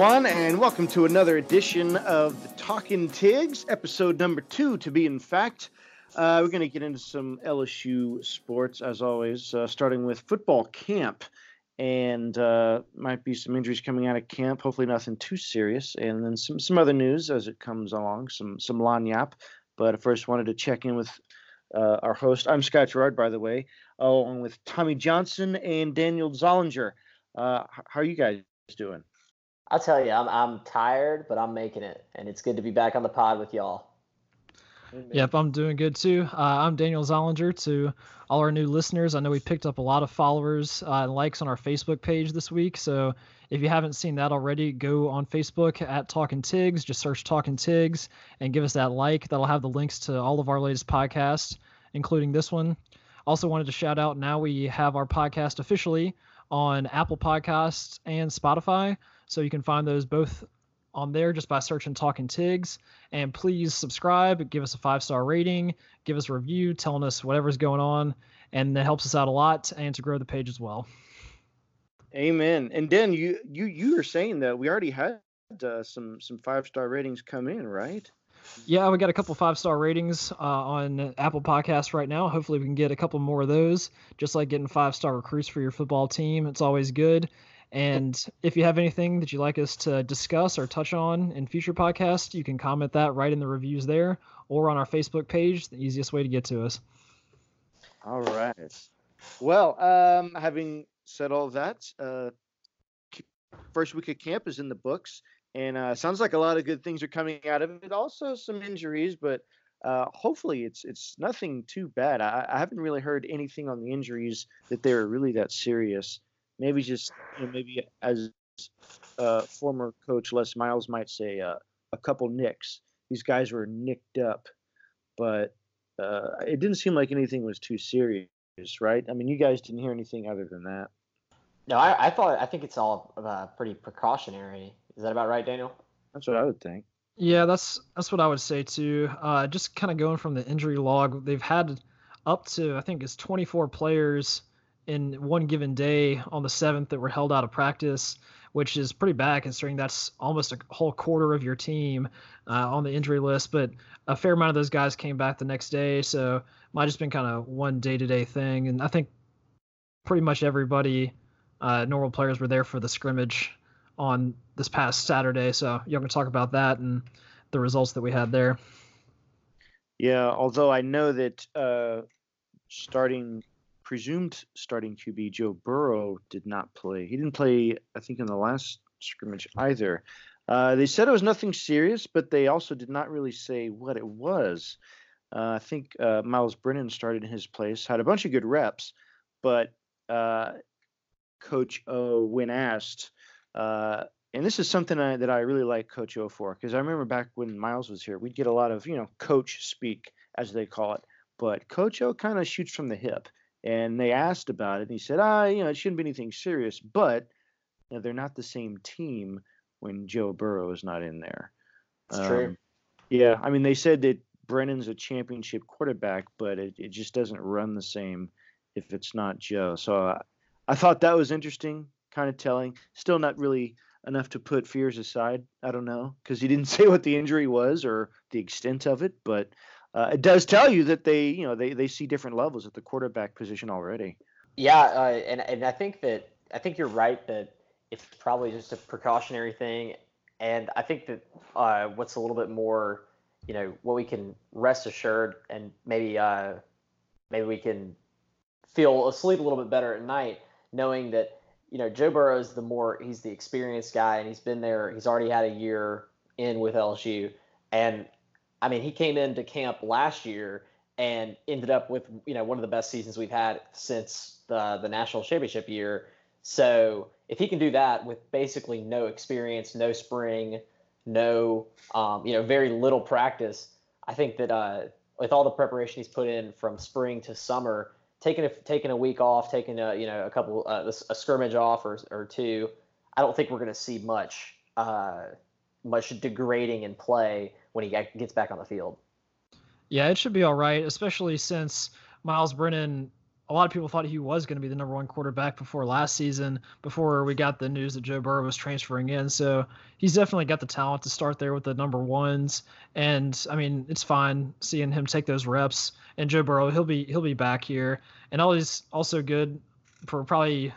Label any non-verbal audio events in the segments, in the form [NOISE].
everyone, and welcome to another edition of the Talking Tigs, episode number two, to be in fact. Uh, we're going to get into some LSU sports, as always, uh, starting with football camp. And uh, might be some injuries coming out of camp, hopefully nothing too serious. And then some, some other news as it comes along, some, some lagniappe. But I first wanted to check in with uh, our host. I'm Scott Gerard, by the way, along with Tommy Johnson and Daniel Zollinger. Uh, how are you guys doing? I'll tell you, I'm I'm tired, but I'm making it, and it's good to be back on the pod with y'all. Yep, I'm doing good too. Uh, I'm Daniel Zollinger. To all our new listeners, I know we picked up a lot of followers uh, and likes on our Facebook page this week. So if you haven't seen that already, go on Facebook at Talking Tigs. Just search Talking Tigs and give us that like. That'll have the links to all of our latest podcasts, including this one. Also wanted to shout out now we have our podcast officially on Apple Podcasts and Spotify. So you can find those both on there just by searching Talking Tigs. And please subscribe, give us a five star rating, give us a review, telling us whatever's going on, and that helps us out a lot and to grow the page as well. Amen. And then you you you were saying that we already had uh, some some five star ratings come in, right? Yeah, we got a couple five star ratings uh, on Apple Podcasts right now. Hopefully, we can get a couple more of those. Just like getting five star recruits for your football team, it's always good. And if you have anything that you'd like us to discuss or touch on in future podcasts, you can comment that right in the reviews there or on our Facebook page, the easiest way to get to us. All right. Well, um, having said all that, uh, first week of camp is in the books, and uh, sounds like a lot of good things are coming out of it. Also, some injuries, but uh, hopefully it's it's nothing too bad. I, I haven't really heard anything on the injuries that they were really that serious maybe just you know, maybe as uh, former coach Les Miles might say, uh, a couple nicks. These guys were nicked up, but uh, it didn't seem like anything was too serious, right? I mean, you guys didn't hear anything other than that. No, I, I thought I think it's all uh, pretty precautionary. Is that about right, Daniel? That's what I would think. Yeah, that's that's what I would say too. Uh, just kind of going from the injury log, they've had up to I think it's 24 players in one given day on the seventh that were held out of practice, which is pretty bad considering that's almost a whole quarter of your team uh, on the injury list. But a fair amount of those guys came back the next day, so might just been kind of one day to day thing. And I think pretty much everybody, uh, normal players, were there for the scrimmage on this past Saturday. So y'all can talk about that and the results that we had there. Yeah, although I know that uh, starting presumed starting QB Joe Burrow did not play. He didn't play, I think, in the last scrimmage either. Uh, they said it was nothing serious, but they also did not really say what it was. Uh, I think uh, Myles Brennan started in his place, had a bunch of good reps, but uh, Coach O, when asked, uh, and this is something I, that I really like Coach O for, because I remember back when Miles was here, we'd get a lot of, you know, coach speak, as they call it. But Coach O kind of shoots from the hip and they asked about it and he said ah you know it shouldn't be anything serious but you know, they're not the same team when joe burrow is not in there. That's um, true yeah i mean they said that brennan's a championship quarterback but it, it just doesn't run the same if it's not joe. So I, I thought that was interesting kind of telling. Still not really enough to put fears aside i don't know because he didn't [LAUGHS] say what the injury was or the extent of it but uh, it does tell you that they, you know, they, they see different levels at the quarterback position already. Yeah, uh, and and I think that I think you're right that it's probably just a precautionary thing, and I think that uh, what's a little bit more, you know, what we can rest assured, and maybe uh, maybe we can feel asleep a little bit better at night, knowing that you know Joe Burrow is the more he's the experienced guy, and he's been there. He's already had a year in with LSU, and I mean, he came into camp last year and ended up with you know one of the best seasons we've had since the the national championship year. So if he can do that with basically no experience, no spring, no um, you know very little practice, I think that uh, with all the preparation he's put in from spring to summer, taking a taking a week off, taking a you know a couple uh, a scrimmage off or or two, I don't think we're going to see much uh, much degrading in play when he gets back on the field. Yeah, it should be all right, especially since Myles Brennan a lot of people thought he was going to be the number one quarterback before last season, before we got the news that Joe Burrow was transferring in. So he's definitely got the talent to start there with the number ones. And I mean, it's fine seeing him take those reps. And Joe Burrow, he'll be he'll be back here. And always also good for probably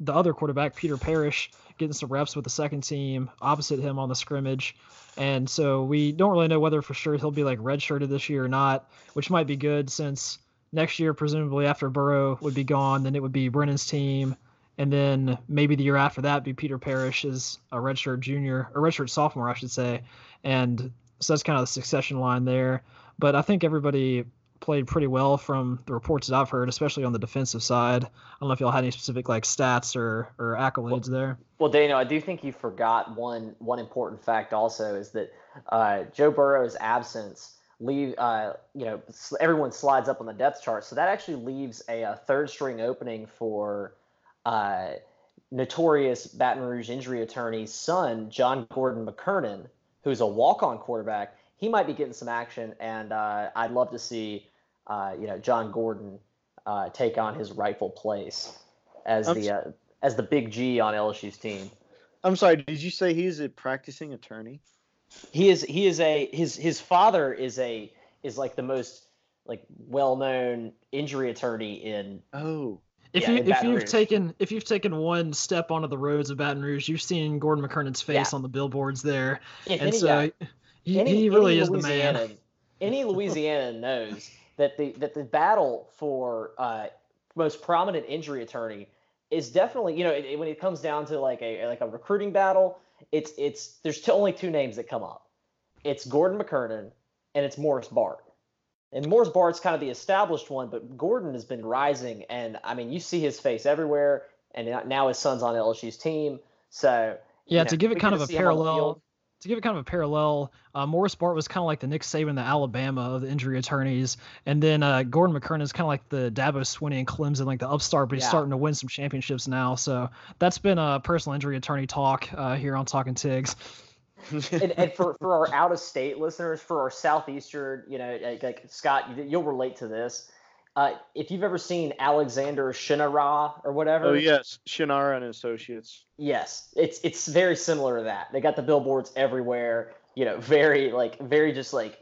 the other quarterback, Peter Parrish, getting some reps with the second team opposite him on the scrimmage. And so we don't really know whether for sure he'll be like redshirted this year or not, which might be good since next year, presumably after Burrow would be gone, then it would be Brennan's team. And then maybe the year after that be Peter Parrish as a redshirt junior or redshirt sophomore, I should say. And so that's kind of the succession line there. But I think everybody played pretty well from the reports that I've heard, especially on the defensive side. I don't know if y'all had any specific like stats or or accolades well, there. Well, Daniel, I do think you forgot one one important fact also is that uh, Joe Burrow's absence leave uh, you know everyone slides up on the depth chart, so that actually leaves a, a third string opening for uh, notorious Baton Rouge injury attorney's son, John Gordon McKernan, who's a walk-on quarterback. He might be getting some action, and uh, I'd love to see uh, you know John Gordon uh, take on his rightful place as I'm the uh, as the big G on LSU's team. I'm sorry. Did you say he's a practicing attorney? He is he is a his his father is a is like the most like well known injury attorney in oh if yeah, you if you've Rouge. taken if you've taken one step onto the roads of Baton Rouge, you've seen Gordon McKernan's face yeah. on the billboards there, if and any, so yeah. he, any, he really is Louisiana, the man. Any Louisiana knows that the that the battle for uh, most prominent injury attorney is definitely you know it, it, when it comes down to like a like a recruiting battle it's it's there's only two names that come up. It's Gordon McKernan and it's Morris Bart. And Morris Bart's kind of the established one, but Gordon has been rising, and I mean, you see his face everywhere. And now his son's on LSU's team, so yeah. know, to give it kind of a parallel, to give it kind of a parallel, uh, Morris Bart was kind of like the Nick Saban, the Alabama of the injury attorneys, and then uh, Gordon McKernan is kind of like the Dabo Swinney and Clemson, like the upstart, but he's yeah. starting to win some championships now. So that's been a personal injury attorney talk uh, here on Talking Tigs. [LAUGHS] and, and, for, for our out of state listeners, for our southeastern, you know, like, like Scott, you'll relate to this. Uh, if you've ever seen Alexander Shunnarah or whatever. Oh yes, Shunnarah and Associates. Yes, it's it's very similar to that. They got the billboards everywhere. You know, very like very just like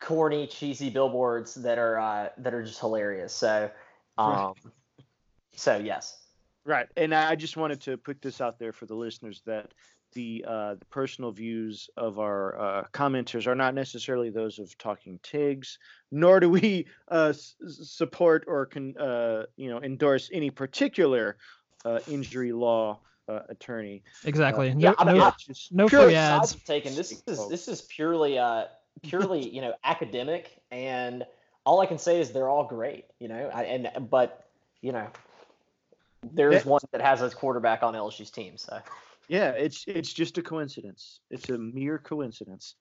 corny, cheesy billboards that are uh, that are just hilarious. So, [LAUGHS] um, so yes. Right, and I just wanted to put this out there for the listeners that the uh, the personal views of our uh, commenters are not necessarily those of Talking Tigs, nor do we uh, s- support or con- uh, you know endorse any particular uh, injury law uh, attorney. Exactly. no, yeah, no, just no free ads. Taken. This is this is purely purely you know academic, and all I can say is they're all great. You know, I, and but you know. There's one that has a quarterback on LSU's team, so yeah, it's it's just a coincidence. It's a mere coincidence.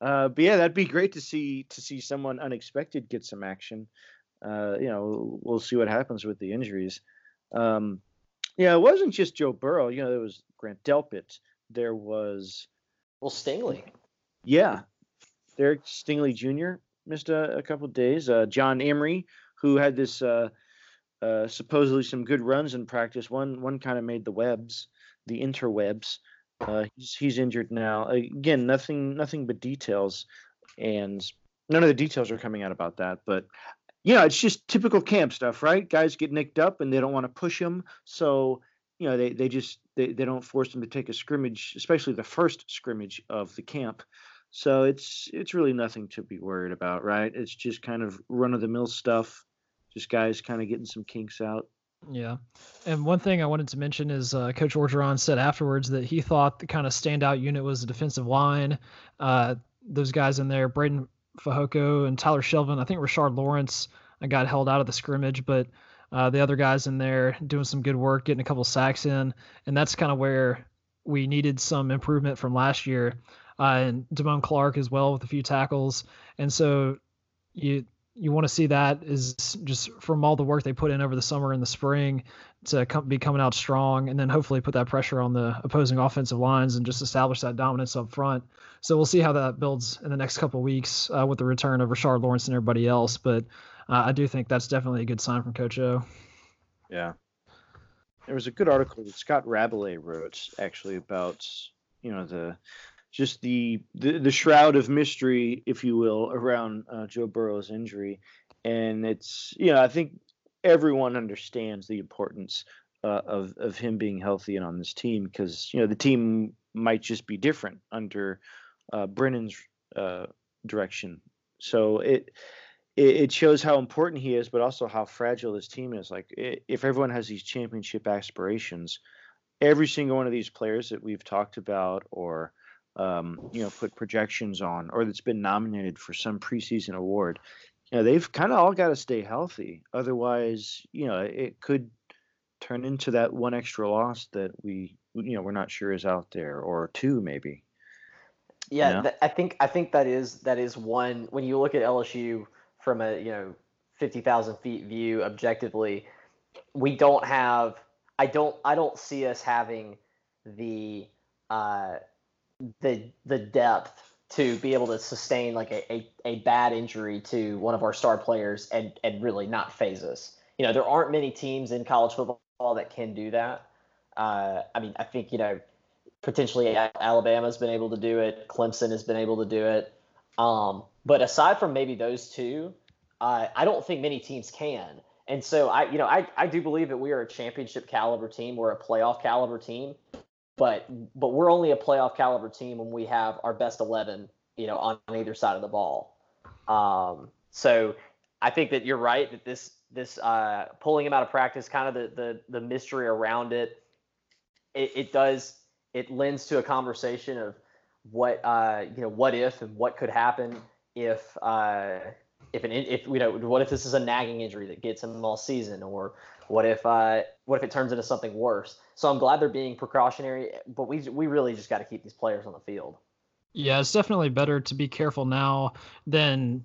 Uh, but yeah, that'd be great to see to see someone unexpected get some action. Uh, you know, we'll see what happens with the injuries. Um, yeah, it wasn't just Joe Burrow. You know, there was Grant Delpit. There was well Stingley. Yeah, Derek Stingley Jr. missed a, a couple days. Uh, John Emery, who had this uh, uh, supposedly some good runs in practice. One one kind of made the webs the interwebs. Uh, he's he's injured now. Again, nothing nothing but details, and none of the details are coming out about that. But you know, it's just typical camp stuff, right? Guys get nicked up and they don't want to push them, so you know they they just they, they don't force them to take a scrimmage, especially the first scrimmage of the camp. So it's it's really nothing to be worried about, right? It's just kind of run of the mill stuff, just guys kind of getting some kinks out. Yeah. And one thing I wanted to mention is uh, Coach Orgeron said afterwards that he thought the kind of standout unit was the defensive line. Uh, those guys in there, Breiden Fehoko and Tyler Shelvin. I think Rashard Lawrence uh, got held out of the scrimmage, but uh, the other guys in there doing some good work, getting a couple sacks in. And that's kind of where we needed some improvement from last year. Uh, and Damone Clark as well with a few tackles. And so you you want to see that is just from all the work they put in over the summer and the spring to come, be coming out strong and then hopefully put that pressure on the opposing offensive lines and just establish that dominance up front. So we'll see how that builds in the next couple weeks uh, with the return of Rashard Lawrence and everybody else. But uh, I do think that's definitely a good sign from Coach O. Yeah. There was a good article that Scott Rabalais wrote actually about you know the just the, the the shroud of mystery, if you will, around uh, Joe Burrow's injury, and it's you know I think everyone understands the importance uh, of of him being healthy and on this team because you know the team might just be different under uh, Brennan's uh, direction. So it, it, it shows how important he is, but also how fragile this team is. Like it, if everyone has these championship aspirations, every single one of these players that we've talked about or um, you know put projections on or that's been nominated for some preseason award, you know they've kind of all got to stay healthy. Otherwise, you know it could turn into that one extra loss that we you know we're not sure is out there or two maybe. Yeah, you know? th- I think I think that is that is one when you look at LSU from a you know fifty thousand feet view objectively, we don't have I don't I don't see us having the uh, the the depth to be able to sustain like a, a, a bad injury to one of our star players and and really not phase us. You know, there aren't many teams in college football that can do that. Uh, I mean, I think you know potentially Alabama's been able to do it. Clemson has been able to do it. Um, but aside from maybe those two, uh, I don't think many teams can. And so I, you know, I, I do believe that we are a championship caliber team. We're a playoff caliber team, but but we're only a playoff caliber team when we have our best eleven, you know, on either side of the ball. Um, so I think that you're right that this this uh, pulling him out of practice, kind of the the, the mystery around it, it, it does it lends to a conversation of what uh, you know what if and what could happen if uh, if an if you know what if this is a nagging injury that gets him all season or what if uh, what if it turns into something worse so i'm glad they're being precautionary but we we really just got to keep these players on the field yeah it's definitely better to be careful now than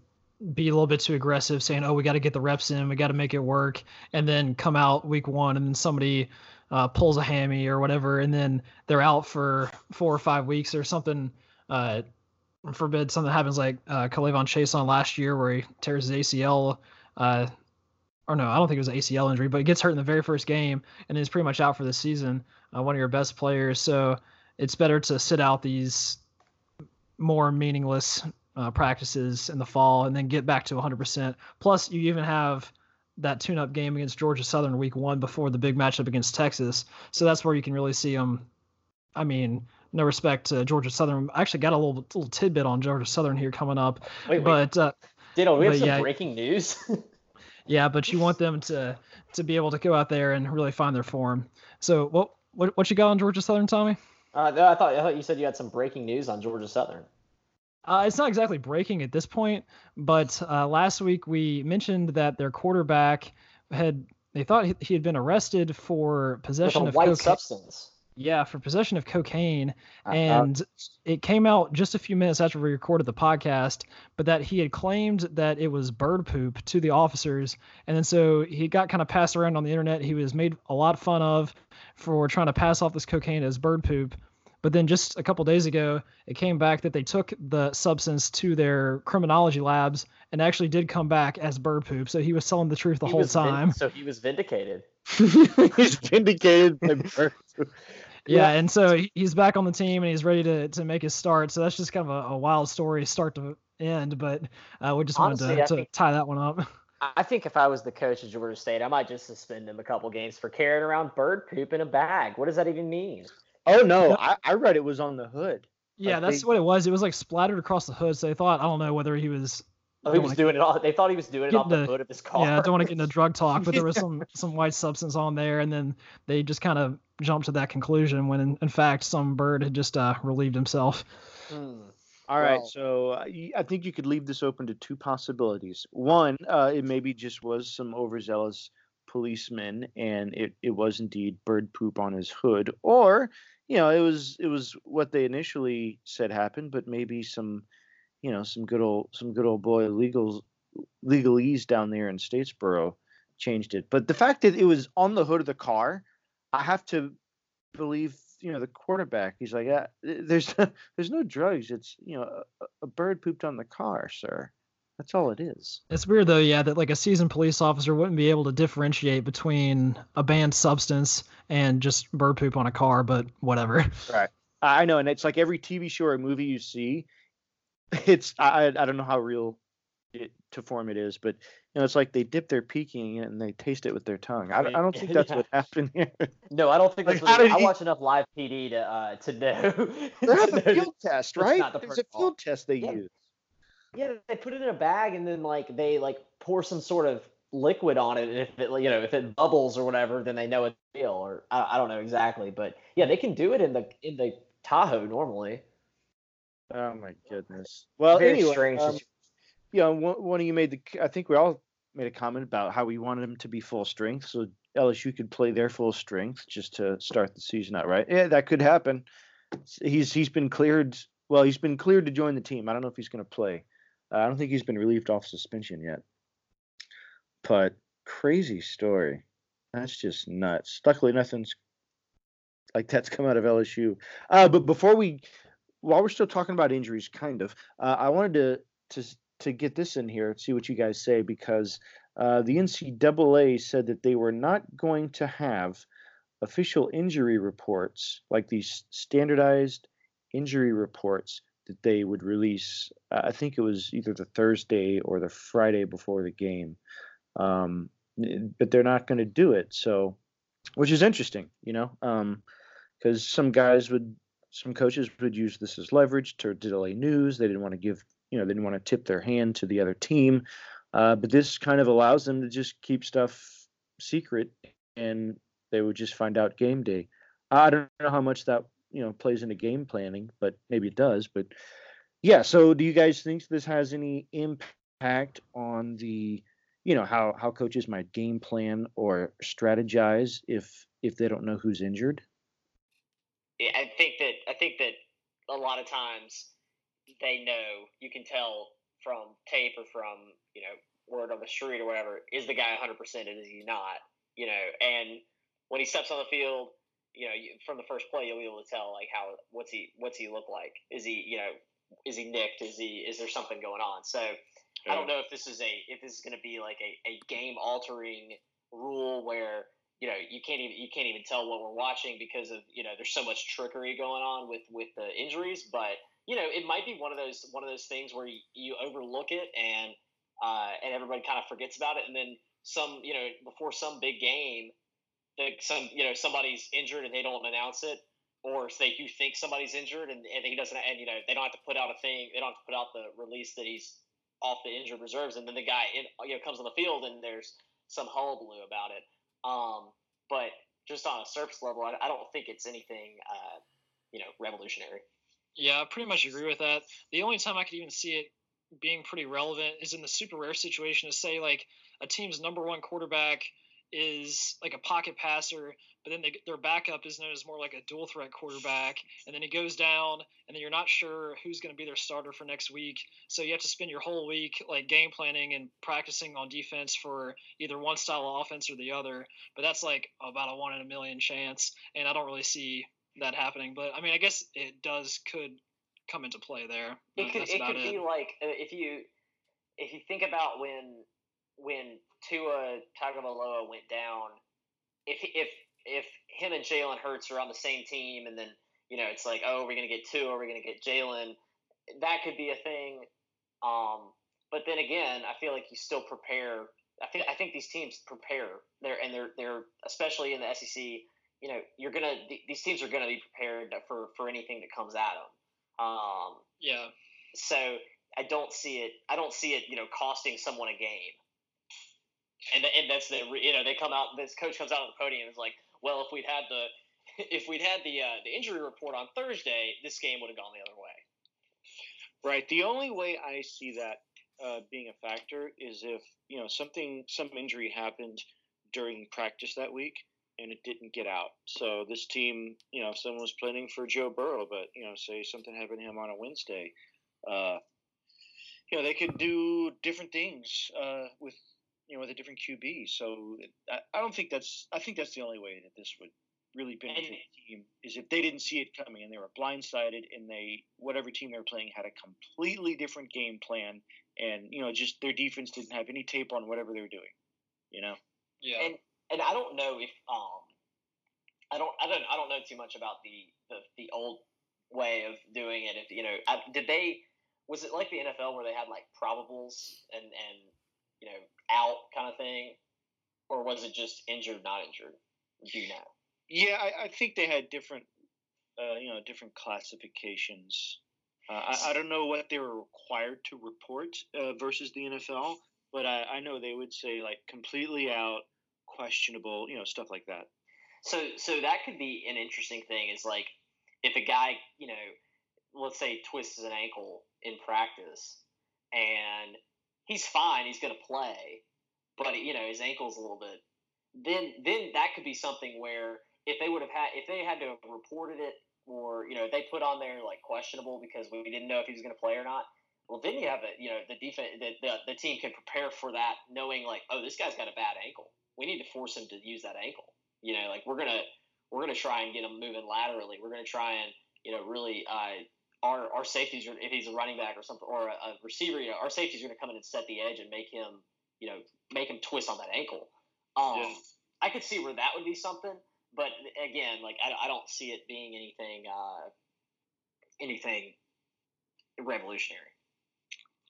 be a little bit too aggressive saying oh we got to get the reps in we got to make it work and then come out week one and then somebody uh, pulls a hammy or whatever, and then they're out for four or five weeks or something. Uh, forbid something happens like uh, Chase on last year where he tears his ACL. Uh, or no, I don't think it was an ACL injury, but he gets hurt in the very first game and is pretty much out for the season. Uh, one of your best players, so it's better to sit out these more meaningless uh, practices in the fall and then get back to 100%. Plus, you even have that tune-up game against Georgia Southern week one before the big matchup against Texas. So that's where you can really see them. I mean, no respect to Georgia Southern. I actually got a little little tidbit on Georgia Southern here coming up. Wait, but wait. Uh, Ditto, we have some yeah, breaking news. [LAUGHS] yeah, but you want them to to be able to go out there and really find their form. So what what what you got on Georgia Southern, Tommy? Uh, I thought I thought you said you had some breaking news on Georgia Southern. Uh, it's not exactly breaking at this point, but uh, last week we mentioned that their quarterback had they thought he, had been arrested for possession of white cocaine. substance. Yeah, for possession of cocaine, uh, and it came out just a few minutes after we recorded the podcast. But that he had claimed that it was bird poop to the officers, and then so he got kind of passed around on the internet. He was made a lot of fun of for trying to pass off this cocaine as bird poop. But then just a couple days ago, it came back that they took the substance to their criminology labs and actually did come back as bird poop. So he was telling the truth the he whole time. Vin- so he was vindicated. [LAUGHS] [LAUGHS] he's vindicated by [LAUGHS] bird poop. Yeah, and so he's back on the team and he's ready to, to make his start. So that's just kind of a, a wild story, start to end. But uh, we just Honestly, wanted to, to think, tie that one up. [LAUGHS] I think if I was the coach of Georgia State, I might just suspend him a couple games for carrying around bird poop in a bag. What does that even mean? Oh no, I, I read it was on the hood. Yeah, like that's they, what it was. It was like splattered across the hood. So they thought I don't know whether he was. Oh, he was doing it all. They thought he was doing it off the, the hood of his car. Yeah, I don't want to get into drug talk, but there was [LAUGHS] some some white substance on there, and then they just kind of jumped to that conclusion when, in, in fact, some bird had just uh, relieved himself. Hmm. All right, well, so uh, I think you could leave this open to two possibilities. One, uh, it maybe just was some overzealous policeman, and it, it was indeed bird poop on his hood, or you know, it was it was what they initially said happened, but maybe some, you know, some good old some good old boy legal legalese down there in Statesboro changed it. But the fact that it was on the hood of the car, I have to believe you know the quarterback. He's like, yeah, there's [LAUGHS] there's no drugs. It's you know a, a bird pooped on the car, sir. That's all it is. It's weird though, yeah, that like a seasoned police officer wouldn't be able to differentiate between a banned substance and just bird poop on a car, but whatever. Right. I know, and it's like every TV show or movie you see, [LAUGHS] it's I I don't know how real it, to form it is, but know, it's like they dip their pinky in it and they taste it with their tongue. I, I don't think that's [LAUGHS] yeah. what happened here. [LAUGHS] No, I don't think that's like, what. I watch enough live PD to uh, to know. [LAUGHS] They have a field test, right? The There's a field test they yeah. use. Yeah, they put it in a bag and then like they like pour some sort of liquid on it, and if it you know if it bubbles or whatever, then they know it's real. Or I, I don't know exactly, but yeah, they can do it in the in the Tahoe normally. Oh my goodness. Well, Very anyway, strange. Um, know, one, one of you made the. I think we all made a comment about how we wanted him to be full strength, so LSU could play their full strength just to start the season out right. Yeah, that could happen. He's he's been cleared. Well, he's been cleared to join the team. I don't know if he's going to play. Uh, I don't think he's been relieved off suspension yet. But crazy story. That's just nuts. Luckily, nothing's like that's come out of LSU. Uh, but before we, while we're still talking about injuries, kind of, uh, I wanted to to to get this in here, and see what you guys say, because uh, the NCAA said that they were not going to have official injury reports, like these standardized injury reports that they would release. Uh, I think it was either the Thursday or the Friday before the game, um, but they're not going to do it. So, which is interesting, you know, because um, some guys would, some coaches would use this as leverage to delay news. They didn't want to give you know they didn't want to tip their hand to the other team. Uh, but this kind of allows them to just keep stuff secret and they would just find out game day. I don't know how much that you know plays into game planning but maybe it does but yeah so do you guys think this has any impact on the you know how how coaches might game plan or strategize if if they don't know who's injured? Yeah, i think that i think that a lot of times they know you can tell from tape or from you know word on the street or whatever is the guy 100% and is he not you know? And when he steps on the field you know from the first play you'll be able to tell like how what's he what's he look like? Is he you know is he nicked? Is he is there something going on? So i don't know if this is a if this is going to be like a, a game altering rule where you know you can't even you can't even tell what we're watching because of you know there's so much trickery going on with with the injuries but you know, it might be one of those one of those things where you, you overlook it and uh, and everybody kind of forgets about it, and then some, you know, before some big game, that some, you know, somebody's injured and they don't announce it, or say you think somebody's injured and, and he doesn't, and you know, they don't have to put out a thing, they don't have to put out the release that he's off the injured reserves, and then the guy, in, you know, comes on the field and there's some hullabaloo about it. Um, but just on a surface level, I, I don't think it's anything, uh, you know, revolutionary. Yeah, I pretty much agree with that. The only time I could even see it being pretty relevant is in the super rare situation to say like a team's number one quarterback is like a pocket passer, but then they, their backup is known as more like a dual threat quarterback, and then he goes down, and then you're not sure who's going to be their starter for next week. So you have to spend your whole week like game planning and practicing on defense for either one style of offense or the other. But that's like about a one in a million chance, and I don't really see that happening. But I mean, I guess it does could come into play there. It could it could it. be like uh, if you if you think about when when Tua Tagovailoa went down, if if if him and Jalen Hurts are on the same team, and then you know it's like, oh, we're gonna get Tua, we're gonna get Jalen, that could be a thing. Um, but then again, I feel like you still prepare. I think I think these teams prepare. They're and they're they're especially in the SEC you know you're gonna these teams are gonna be prepared for for anything that comes at them. Um, yeah. So I don't see it. I don't see it. You know, costing someone a game. And and that's the you know they come out. This coach comes out on the podium and is like, well, if we'd had the [LAUGHS] if we'd had the uh, the injury report on Thursday, this game would have gone the other way. Right. The only way I see that uh, being a factor is if you know something some injury happened during practice that week and it didn't get out. So this team, you know, if someone was planning for Joe Burrow, but you know, say something happened to him on a Wednesday, uh, you know, they could do different things uh, with you know with a different QB. So I, I don't think that's I think that's the only way that this would really benefit and, the team is if they didn't see it coming and they were blindsided and they whatever team they were playing had a completely different game plan and you know, just their defense didn't have any tape on whatever they were doing. You know. Yeah. And and I don't know if um, I don't I don't I don't know too much about the the, the old way of doing it. If you know, I, did they was it like the NFL where they had like probables and and you know out kind of thing, or was it just injured not injured? Do you know? Yeah, I, I think they had different, uh, you know, different classifications. Uh, I, I don't know what they were required to report uh, versus the NFL, but I, I know they would say like completely out, questionable, you know, stuff like that. So, so that could be an interesting thing. Is like if a guy, you know, let's say twists an ankle in practice, and he's fine, he's going to play, but you know his ankle's a little bit. Then, then that could be something where if they would have had, if they had to have reported it, or you know, they put on there like questionable because we didn't know if he was going to play or not. Well, then you have a, you know, the defense, the, the, the team can prepare for that, knowing like, oh, this guy's got a bad ankle. We need to force him to use that ankle. You know, like we're gonna we're gonna try and get him moving laterally. We're gonna try and you know really uh, our our safeties are if he's a running back or something or a, a receiver, you know, our safeties are gonna come in and set the edge and make him you know make him twist on that ankle. Um, yeah. I could see where that would be something, but again, like I, I don't see it being anything uh, anything revolutionary.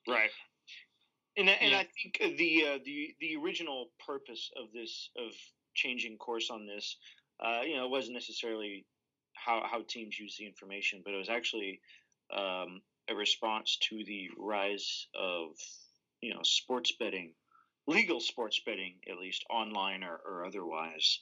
Right. And, and yeah. I think the uh, the the original purpose of this of changing course on this, uh, you know, it wasn't necessarily how how teams use the information, but it was actually um, a response to the rise of you know sports betting, legal sports betting at least online or, or otherwise,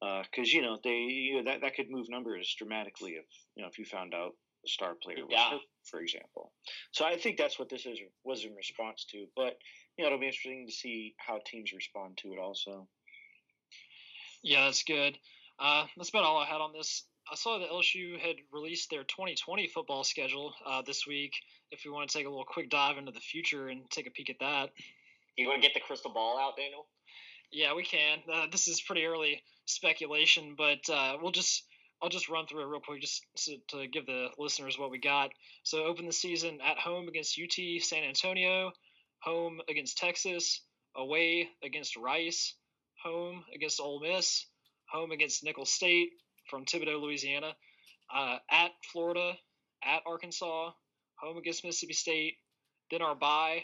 because uh, you know they you know, that that could move numbers dramatically if you know if you found out the star player was yeah. hurt, for example. So I think that's what this is was in response to. But you know it'll be interesting to see how teams respond to it also. Yeah, that's good. Uh, that's about all I had on this. I saw that LSU had released their 2020 football schedule uh, this week. If we want to take a little quick dive into the future and take a peek at that, you want to get the crystal ball out, Daniel? Yeah, we can. Uh, this is pretty early speculation, but uh, we'll just I'll just run through it real quick just to, to give the listeners what we got. So open the season at home against UT San Antonio, home against Texas, away against Rice, home against Ole Miss, home against Nicholls State from Thibodaux, Louisiana, uh, at Florida, at Arkansas, home against Mississippi State, then our bye,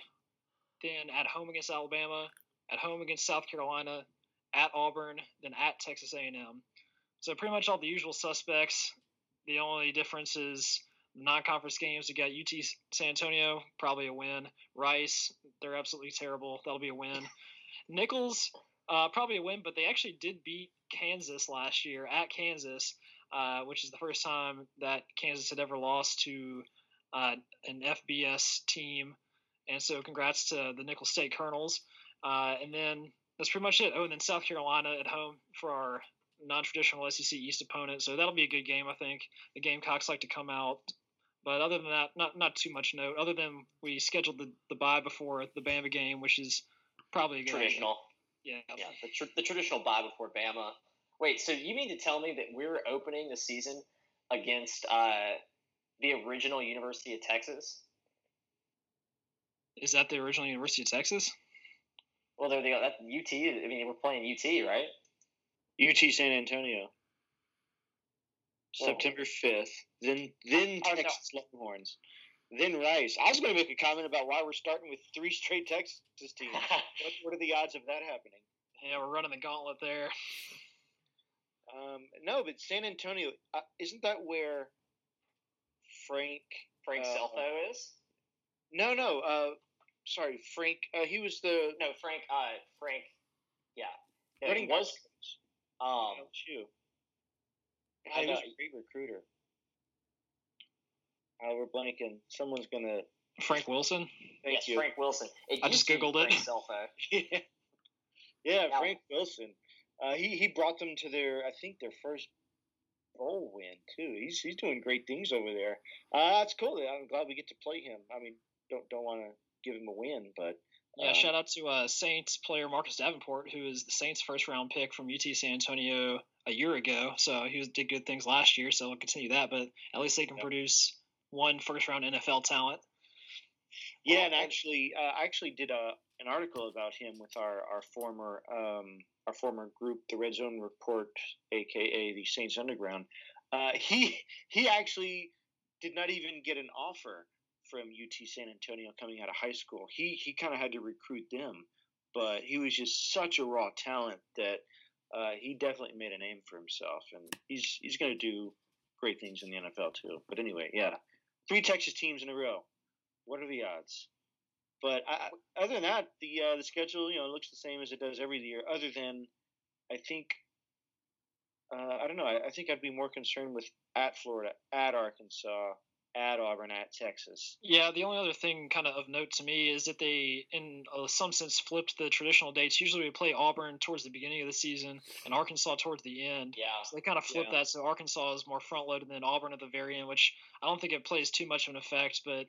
then at home against Alabama, at home against South Carolina, at Auburn, then at Texas A&M. So pretty much all the usual suspects. The only difference is non-conference games. You got UT San Antonio, probably a win. Rice, they're absolutely terrible. That'll be a win. Nicholls, uh, probably a win, but they actually did beat Kansas last year at Kansas, uh, which is the first time that Kansas had ever lost to uh, an FBS team. And so, congrats to the Nicholls State Colonels. Uh, and then that's pretty much it. Oh, and then South Carolina at home for our non-traditional SEC East opponent. So that'll be a good game, I think. The Gamecocks like to come out, but other than that, not not too much note. Other than we scheduled the the bye before the Bama game, which is probably a good traditional. Yeah, yeah, the, tr- the traditional bye before Bama. Wait, so you mean to tell me that we're opening the season against uh, the original University of Texas? Is that the original University of Texas? Well, they're the that UT. I mean, we're playing UT, right? UT San Antonio. September fifth. Then then oh, Texas no. Longhorns. Then Rice. I was going to make a comment about why we're starting with three straight Texas [LAUGHS] teams. what, what, are the odds of that happening? Yeah, we're running the gauntlet there. Um, no, but San Antonio uh, isn't that where Frank Frank uh, Selfo is? No, no. Uh, sorry, Frank. Uh, he was the no Frank. Uh, Frank. Yeah, yeah running was um, you. God, he was a great recruiter. Uh, we're blanking. Someone's gonna. Frank Wilson. Thank yes, you. Frank Wilson. It I just googled it. [LAUGHS] yeah, yeah now, Frank Wilson. Uh, he he brought them to their I think their first bowl win too. He's he's doing great things over there. Uh, that's cool. I'm glad we get to play him. I mean, don't don't want to give him a win, but yeah, um, shout out to uh, Saints player Marcus Davenport, who is the Saints' first round pick from UT San Antonio a year ago. So he was, did good things last year, so we'll continue that. But at least they can produce one first round NFL talent. Yeah, and actually, uh, I actually did a an article about him with our our former um, our former group, the Red Zone Report, aka the Saints Underground. Uh, [LAUGHS] he he actually did not even get an offer from UT San Antonio coming out of high school. He he kind of had to recruit them, but he was just such a raw talent that uh, he definitely made a name for himself, and he's he's going to do great things in the NFL too. But anyway, yeah, three Texas teams in a row. What are the odds? But I, other than that, the uh, the schedule you know looks the same as it does every year. Other than, I think, uh, I don't know. I, I think I'd be more concerned with at Florida, at Arkansas, at Auburn, at Texas. Yeah, the only other thing kind of of note to me is that they, in uh, some sense, flipped the traditional dates. Usually we play Auburn towards the beginning of the season and Arkansas towards the end. Yeah. So they kind of flipped Yeah. that. So Arkansas is more front loaded than Auburn at the very end, which I don't think it plays too much of an effect, but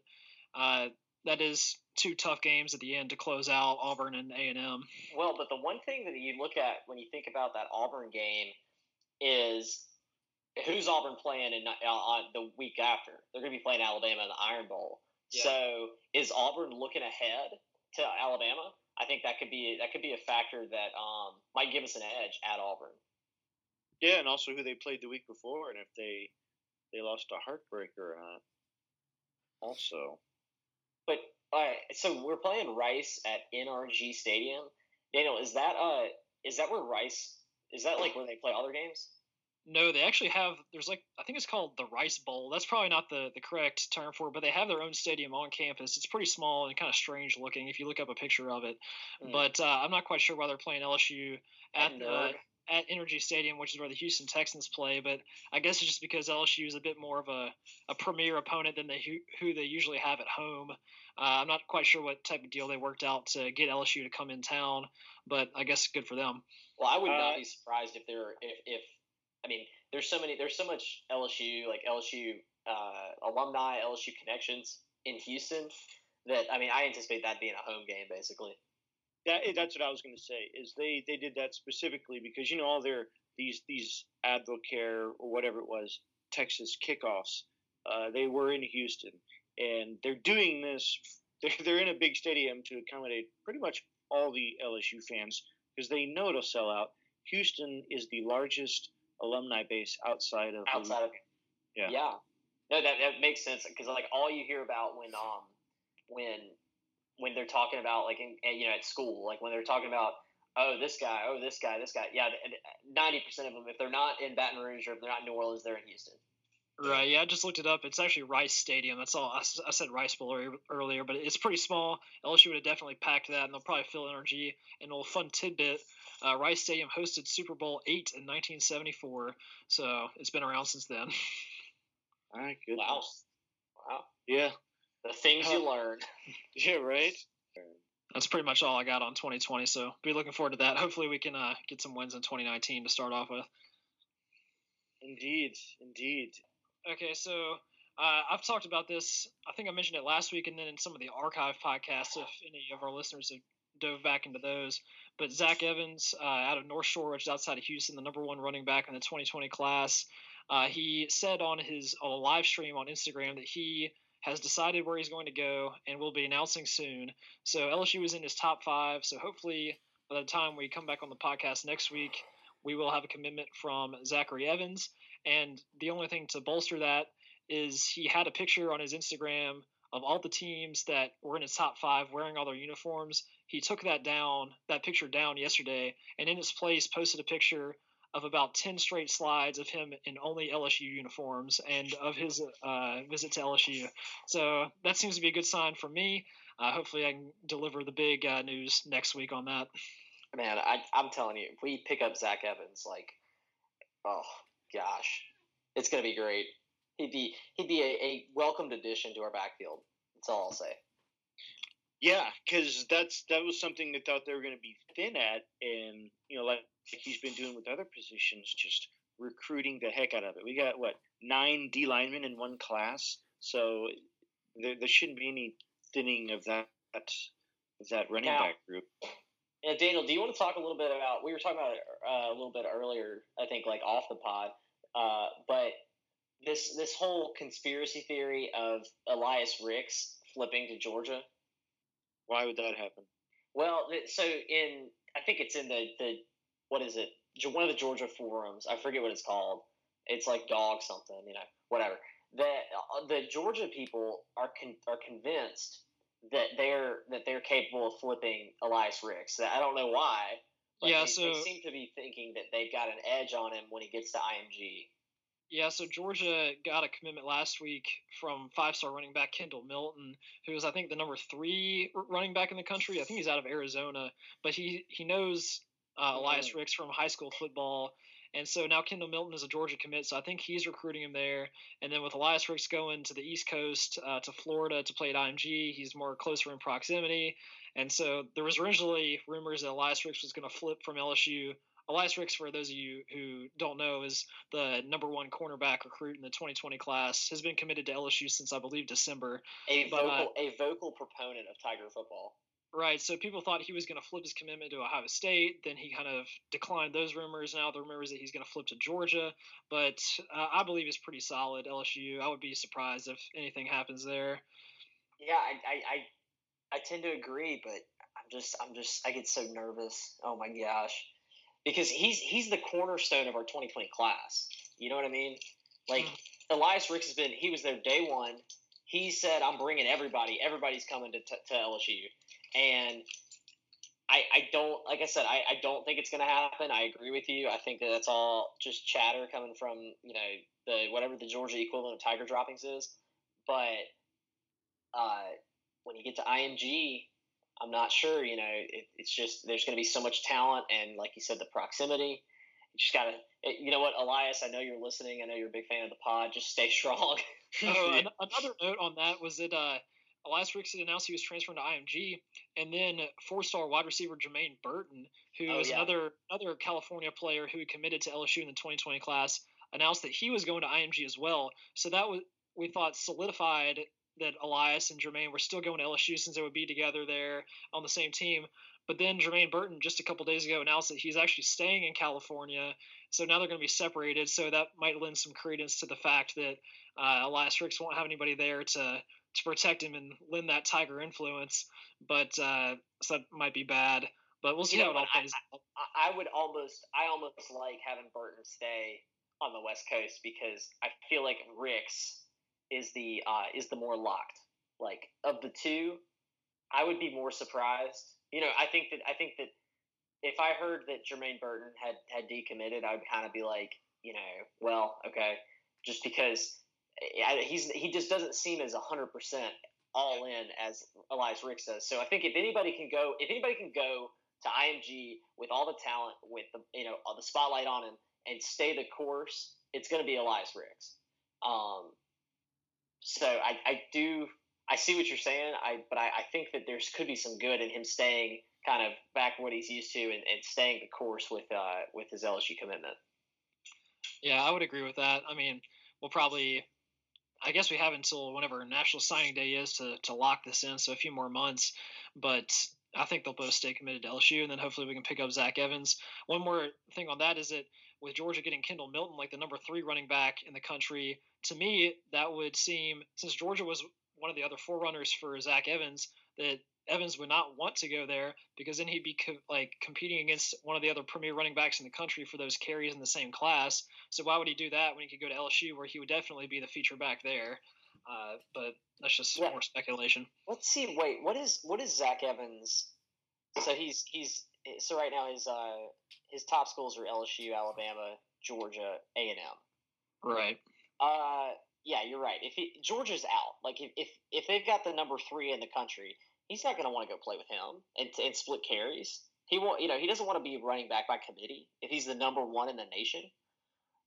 uh, that is two tough games at the end to close out Auburn and A&M. Well, but the one thing that you look at when you think about that Auburn game is who's Auburn playing in uh, on the week after? They're going to be playing Alabama in the Iron Bowl. Yeah. So is Auburn looking ahead to Alabama? I think that could be that could be a factor that um, might give us an edge at Auburn. Yeah, and also who they played the week before, and if they they lost a heartbreaker or not. Also, But all right, so we're playing Rice at NRG Stadium. Daniel, is that uh is that where Rice is that like where they play other games? No, they actually have. There's like I think it's called the Rice Bowl. That's probably not the the correct term for it, but they have their own stadium on campus. It's pretty small and kind of strange looking if you look up a picture of it. Hmm. But uh, I'm not quite sure why they're playing LSU at At the at NRG Stadium, which is where the Houston Texans play. But I guess it's just because LSU is a bit more of a, a premier opponent than they who, who they usually have at home. Uh, I'm not quite sure what type of deal they worked out to get LSU to come in town, but I guess good for them. Well, I would not Uh, be surprised if there if, if I mean there's so many there's so much LSU like LSU uh, alumni LSU connections in Houston that I mean I anticipate that being a home game basically. that that's what I was going to say. Is they they did that specifically because you know all their these these Advocare or whatever it was Texas kickoffs. Uh, they were in Houston, and they're doing this. [LAUGHS] They're they're in a big stadium to accommodate pretty much all the LSU fans because they know it'll sell out. Houston is the largest alumni base outside of the- outside of Yeah. yeah no that, that makes sense because like all you hear about when um when when they're talking about like in, you know at school like when they're talking about oh this guy oh this guy this guy yeah ninety percent of them if they're not in Baton Rouge or if they're not in New Orleans they're in Houston Right. Yeah, I just looked it up. It's actually Rice Stadium. That's all. I said Rice Bowl earlier, but it's pretty small. LSU would have definitely packed that, and they'll probably fill NRG. And a little fun tidbit: uh, Rice Stadium hosted Super Bowl eight in 1974, so it's been around since then. My goodness. wow wow Yeah. the things you learn [LAUGHS] Yeah. Right. That's pretty much all I got on 2020. So be looking forward to that. Hopefully, we can uh, get some wins in 2019 to start off with. Indeed. Indeed. Okay, so uh, I've talked about this. I think I mentioned it last week, and then in some of the archive podcasts, if any of our listeners have dove back into those. But Zach Evans, uh, out of North Shore, which is outside of Houston, the number one running back in the 2020 class, uh, he said on his on a live stream on Instagram that he has decided where he's going to go and will be announcing soon. So LSU is in his top five. So hopefully, by the time we come back on the podcast next week, we will have a commitment from Zachary Evans. And the only thing to bolster that is he had a picture on his Instagram of all the teams that were in his top five wearing all their uniforms. He took that down, that picture down yesterday, and in its place posted a picture of about 10 straight slides of him in only LSU uniforms and of his uh, visit to LSU. So that seems to be a good sign for me. Uh, hopefully, I can deliver the big uh, news next week on that. man I I'm telling you if we pick up Zach Evans like oh gosh it's gonna be great he'd be he'd be a, a welcomed addition to our backfield that's all I'll say. Yeah, because that's that was something they thought they were going to be thin at, and you know, like, like he's been doing with other positions, just recruiting the heck out of it. We got what nine D linemen in one class, so there, there shouldn't be any thinning of that of that running Now- back group. Yeah, Daniel, do you want to talk a little bit about? We were talking about it uh, a little bit earlier, I think, like off the pod. Uh, but this this whole conspiracy theory of Elias Ricks flipping to Georgia. Why would that happen? Well, so in I think it's in the the what is it? One of the Georgia forums. I forget what it's called. It's like dog something, you know, whatever. That uh, the Georgia people are con- are convinced that they're that they're capable of flipping Elias Ricks. I don't know why. yeah, they, so they seem to be thinking that they've got an edge on him when he gets to IMG. Yeah, so Georgia got a commitment last week from five-star running back Kendall Milton, who is I think the number three running back in the country. I think he's out of Arizona, but he he knows uh, Elias mm-hmm. Ricks from high school football, and so now Kendall Milton is a Georgia commit, so I think he's recruiting him there. And then with Elias Ricks going to the East Coast, uh, to Florida to play at IMG, he's more closer in proximity. And so there was originally rumors that Elias Ricks was going to flip from LSU Elias Ricks, for those of you who don't know, is the number one cornerback recruit in the 2020 class. Has been committed to LSU since I believe December. A but, vocal, uh, a vocal proponent of Tiger football. Right. So people thought he was going to flip his commitment to Ohio State. Then he kind of declined those rumors. Now the rumors that he's going to flip to Georgia. But uh, I believe he's pretty solid LSU. I would be surprised if anything happens there. Yeah, I, I, I, I tend to agree, but I'm just, I'm just, I get so nervous. Oh my gosh because he's he's the cornerstone of our 2020 class. You know what I mean? Like mm. Elias Ricks has been he was there day one. He said, "I'm bringing everybody. Everybody's coming to, to, to LSU," and I, I don't like I said I, I don't think it's going to happen. I agree with you. I think that that's all just chatter coming from you know the whatever the Georgia equivalent of Tiger droppings is. But uh, when you get to IMG, I'm not sure. You know, it, it's just there's going to be so much talent, and like you said, the proximity. You just gotta. You know what, Elias? I know you're listening. I know you're a big fan of the pod. Just stay [LAUGHS] strong. oh, [LAUGHS] another note on that was that uh, Elias Ricks had announced he was transferring to IMG, and then four-star wide receiver Jermaine Burton, who oh, is yeah. another another California player who committed to LSU in the 2020 class, announced that he was going to IMG as well. So that was we thought solidified that Elias and Jermaine were still going to LSU since they would be together there on the same team. But then Jermaine Burton just a couple days ago announced that he's actually staying in California. So now they're going to be separated. So that might lend some credence to the fact that uh, Elias Ricks won't have anybody there to to protect him and lend that Tiger influence. But uh, so that might be bad. But we'll see you how it all plays I, I, I would almost, I almost like having Burton stay on the West Coast because I feel like Ricks is the uh, is the more locked. Like of the two, I would be more surprised. You know, I think that I think that if I heard that Jermaine Burton had had decommitted, I would kind of be like, you know, well, okay, just because I, he's he just doesn't seem as hundred percent all in as Elias Ricks does. So I think if anybody can go, if anybody can go to IMG with all the talent, with the you know the spotlight on him, and stay the course, it's going to be Elias Ricks. Um, so I, I do I see what you're saying. I but I, I think that there's could be some good in him staying kind of back what he's used to and, and staying the course with uh, with his LSU commitment. Yeah, I would agree with that. I mean, we'll probably I guess we have until whenever National Signing Day is to to lock this in, so a few more months. But I think they'll both stay committed to LSU, and then hopefully we can pick up Zach Evans. One more thing on that is that with Georgia getting Kendall Milton, like the number three running back in the country, to me, that would seem, since Georgia was one of the other forerunners for Zach Evans, that Evans would not want to go there because then he'd be co- like competing against one of the other premier running backs in the country for those carries in the same class. So why would he do that when he could go to LSU where he would definitely be the feature back there? Uh, but that's just yeah. more speculation. Let's see. Wait, what is what is Zach Evans? So he's he's so right now he's uh his top schools are LSU, Alabama, Georgia, A and M. Right. Uh, yeah, you're right. If he, Georgia's out, like if, if if they've got the number three in the country, he's not going to want to go play with him and and split carries. He won't. You know, he doesn't want to be running back by committee if he's the number one in the nation.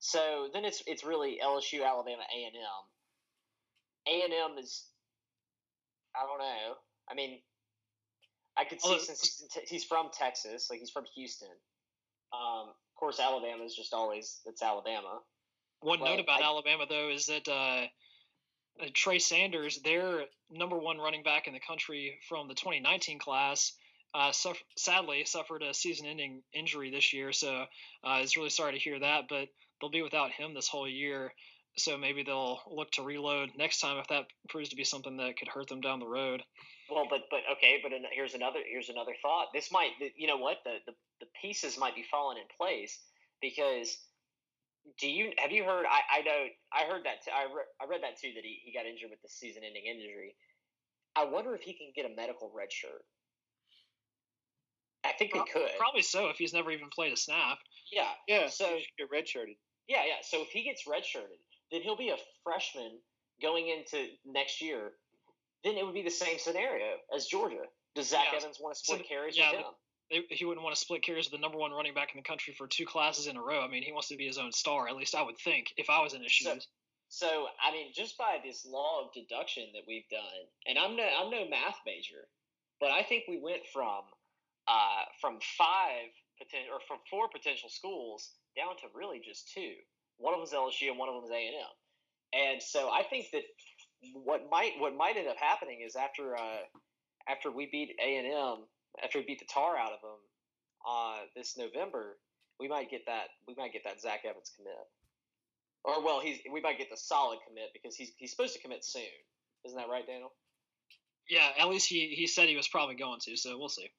So then it's it's really LSU, Alabama, A and M. A and M is, I don't know. I mean, I could see since he's from Texas, like he's from Houston. Um, of course, Alabama is just always it's Alabama. One note about I, Alabama though is that uh, uh, Trey Sanders, their number one running back in the country from the 2019 class, uh, suffer, sadly suffered a season-ending injury this year. So uh, it's really sorry to hear that, but they'll be without him this whole year. so maybe they'll look to reload next time if that proves to be something that could hurt them down the road. Well, but but okay, but here's another here's another thought. This might you know what the the, the pieces might be falling in place because do you have you heard? I, I know I heard that t- I re- I read that too that he, he got injured with the season-ending injury. I wonder if he can get a medical red shirt. I think he could. Probably so if he's never even played a snap. Yeah. Yeah. So get redshirted. Yeah, yeah. So if he gets redshirted, then he'll be a freshman going into next year. Then it would be the same scenario as Georgia. Does Zach yeah. Evans want to split so, carries yeah, with him? he wouldn't want to split carries with the number one running back in the country for two classes in a row. I mean, he wants to be his own star. At least I would think if I was in his shoes. So, so I mean, just by this law of deduction that we've done, and I'm no I'm no math major, but I think we went from uh, from five potential or from four potential schools down to really just two. One of them is LSU and one of them is A and M. And so I think that what might what might end up happening is after uh, after we beat A and M after we beat the tar out of them uh, this November, we might get that we might get that Zach Evans commit. Or well, he's we might get the solid commit because he's he's supposed to commit soon. Isn't that right, Daniel? Yeah, at least he he said he was probably going to, so we'll see.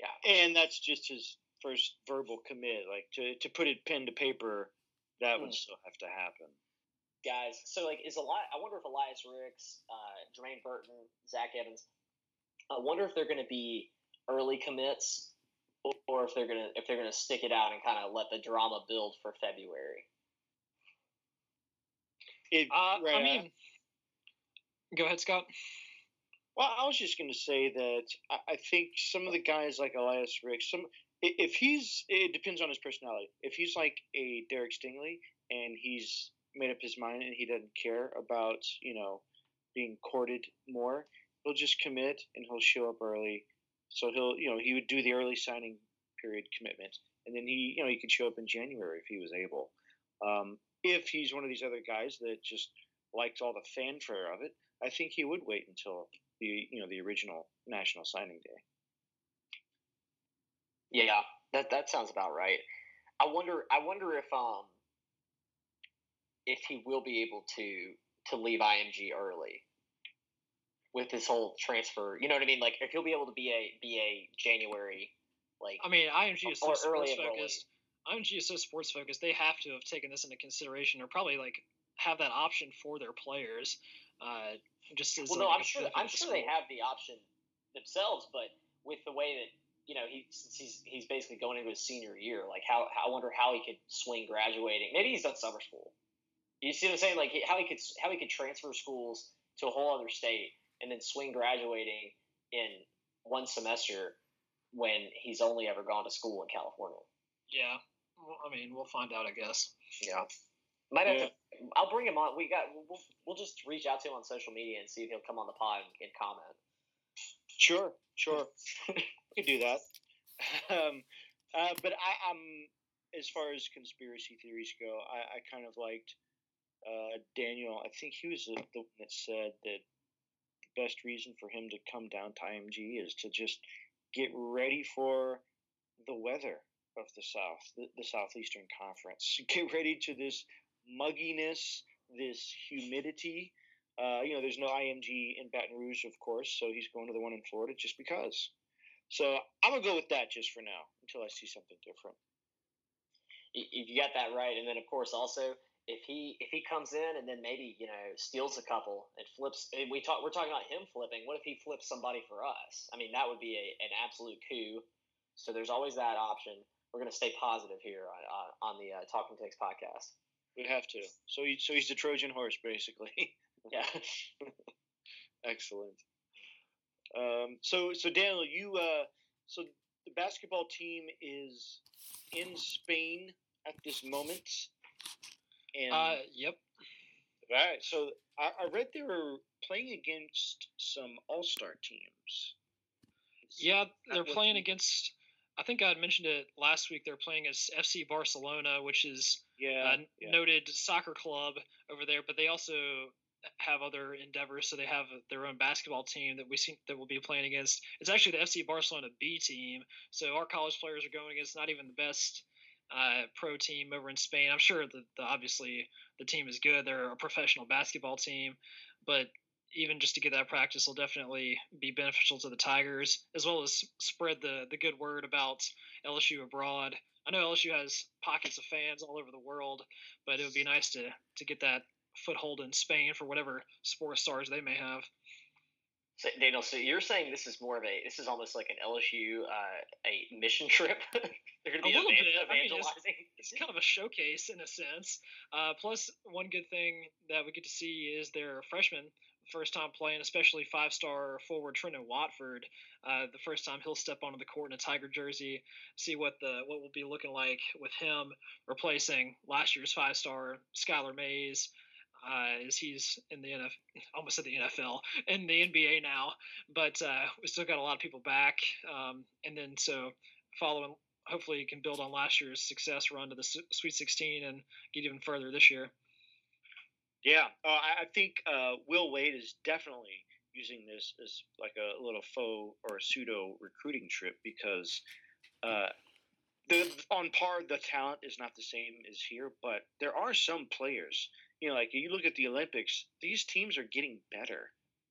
Yeah, and that's just his first verbal commit. Like to to put it pen to paper, that hmm. would still have to happen. Guys, so like is a lot? I wonder if Elias Ricks, uh, Jermaine Burton, Zach Evans, I wonder if they're going to be early commits or if they're going to if they're going to stick it out and kind of let the drama build for February. It, uh, right, I mean, go ahead, Scott. Well, I was just going to say that I, I, think some of the guys like Elias Ricks, some if he's it depends on his personality. If he's like a Derek Stingley and he's made up his mind and he doesn't care about you know being courted more, he'll just commit and he'll show up early. So he'll, you know, he would do the early signing period commitment, and then he, you know, he could show up in January if he was able. Um, if he's one of these other guys that just liked all the fanfare of it, I think he would wait until the, you know, the original national signing day. Yeah, that that sounds about right. I wonder. I wonder if um if he will be able to to leave IMG early with this whole transfer. You know what I mean? Like if he'll be able to be a be a January like I mean IMG is so sports focused. IMG is so sports focused. They have to have taken this into consideration, or probably like have that option for their players. Uh, just as well, like no, I'm sure. I'm sure they have the option themselves, but with the way that you know he he's he's basically going into his senior year, like how, how I wonder how he could swing graduating. Maybe he's done summer school. You see what I'm saying? Like how he could how he could transfer schools to a whole other state and then swing graduating in one semester when he's only ever gone to school in California. Yeah, well, I mean, we'll find out, I guess. Yeah, might have yeah. to. I'll bring him on. We got. We'll, we'll just reach out to him on social media and see if he'll come on the pod and, and comment. Sure, sure, [LAUGHS] we could do that. [LAUGHS] Um, uh, but I, am as far as conspiracy theories go, I, I kind of liked uh, Daniel. I think he was the, one that said that the best reason for him to come down to IMG is to just get ready for the weather of the South, the, the Southeastern Conference. [LAUGHS] Get ready to this mugginess, this humidity. Uh, you know, there's no IMG in Baton Rouge, of course, so he's going to the one in Florida just because. So I'm gonna go with that just for now until I see something different. You got that right, and then of course also if he if he comes in and then maybe you know steals a couple and flips we talk we're talking about him flipping what if he flips somebody for us? I mean that would be a, an absolute coup. So there's always that option. We're going to stay positive here on, on, on the uh, Talking Tigs podcast. We have to. So he, so he's the trojan horse basically. [LAUGHS] Yeah. Excellent. Um, so so daniel you uh, so the basketball team is in spain at this moment and uh, yep. Right. So I, I read they were playing against some All Star teams. Yeah, they're playing against. I think I had mentioned it last week. They're playing as FC Barcelona, which is yeah, a yeah. noted soccer club over there. But they also have other endeavors. So they have their own basketball team that we see that will be playing against. It's actually the FC Barcelona B team. So our college players are going against not even the best uh, pro team over in Spain. I'm sure that the, obviously the team is good. They're a professional basketball team, but even just to get that practice will definitely be beneficial to the Tigers, as well as spread the the good word about LSU abroad. I know LSU has pockets of fans all over the world, but it would be nice to to get that foothold in Spain for whatever sports stars they may have. So, Daniel, so you're saying this is more of a this is almost like an LSU uh, a mission [LAUGHS] trip. They're going to be a little evan- bit. I mean, evangelizing. it's, it's kind of a showcase in a sense. Uh, plus, one good thing that we get to see is their freshman first time playing, especially five star forward Trendon Watford. Uh, the first time he'll step onto the court in a Tiger jersey, see what the what will be looking like with him replacing last year's five star Skylar Mays uh, as he's in the NFL, almost said the NFL, in the NBA now. But uh, we still got a lot of people back, um, and then so following, hopefully, you can build on last year's success run to the Sweet 16 and get even further this year. Yeah, uh, I think uh, Will Wade is definitely using this as like a little faux or pseudo recruiting trip because uh, the on par the talent is not the same as here, but there are some players. You know, like you look at the Olympics, these teams are getting better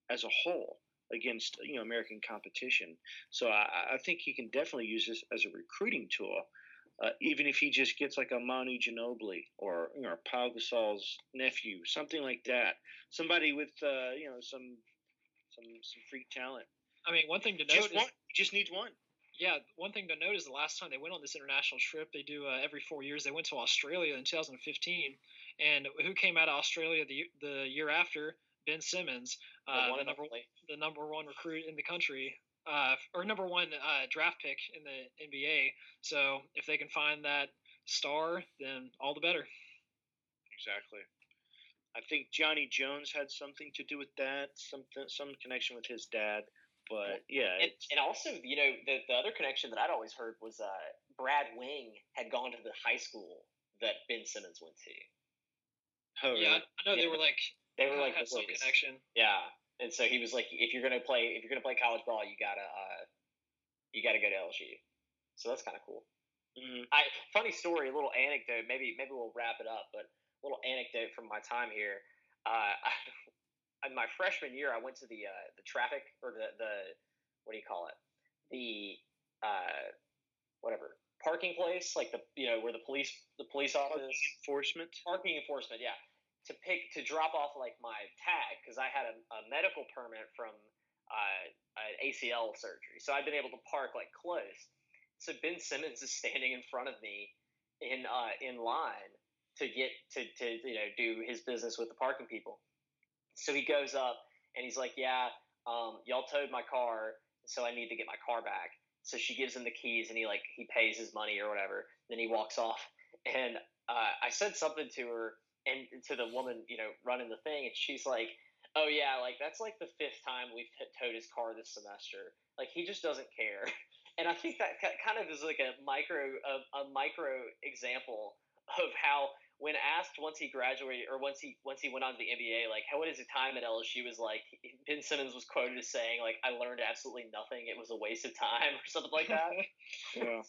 as a whole against you know American competition. So I, I think he can definitely use this as a recruiting tool. Uh, even if he just gets like a Manu Ginobili or you know Pau Gasol's nephew, something like that, somebody with uh, you know some some some freak talent. I mean, one thing to note Just is one, just needs one. yeah, one thing to note is the last time they went on this international trip, they do uh, every four years. They went to Australia in 2015, and who came out of Australia the the year after? Ben Simmons, The uh, one the number only. the number one recruit in the country, uh, or number one uh, draft pick in the NBA. So if they can find that star, then all the better. Exactly. I think Johnny Jones had something to do with that, something some connection with his dad. But yeah, And, and also, you know, the, the other connection that I'd always heard was uh, Brad Wing had gone to the high school that Ben Simmons went to. Oh, Yeah? I know they were like They were like had some connection. Yeah, and so he was like, if you're gonna play, if you're gonna play college ball, you gotta, uh, you gotta go to LSU. So that's kind of cool. Mhm. I funny story, a little anecdote. Maybe maybe we'll wrap it up, but a little anecdote from my time here. Uh, [LAUGHS] in my freshman year, I went to the uh, the traffic or the the what do you call it? The uh, whatever parking place, like the you know where the police the police office enforcement. parking enforcement, yeah, to pick to drop off like my tag because I had a, a medical permit from uh, an ACL surgery, so I've been able to park like close. So Ben Simmons is standing in front of me in uh, in line to get to to you know do his business with the parking people. So he goes up and he's like, "Yeah, um, y'all towed my car, so I need to get my car back." So she gives him the keys and he like he pays his money or whatever. Then he walks off, [LAUGHS] and uh, I said something to her and to the woman, you know, running the thing, and she's like, "Oh yeah, like that's like the fifth time we've towed his car this semester. Like he just doesn't care." [LAUGHS] And I think that kind of is like a micro a, a micro example of how when asked once he graduated or once he once he went on to the NBA, like how what his time at LSU was like, Ben Simmons was quoted as saying like, "I learned absolutely nothing. It was a waste of time" [LAUGHS] or something like that. [LAUGHS] Yeah.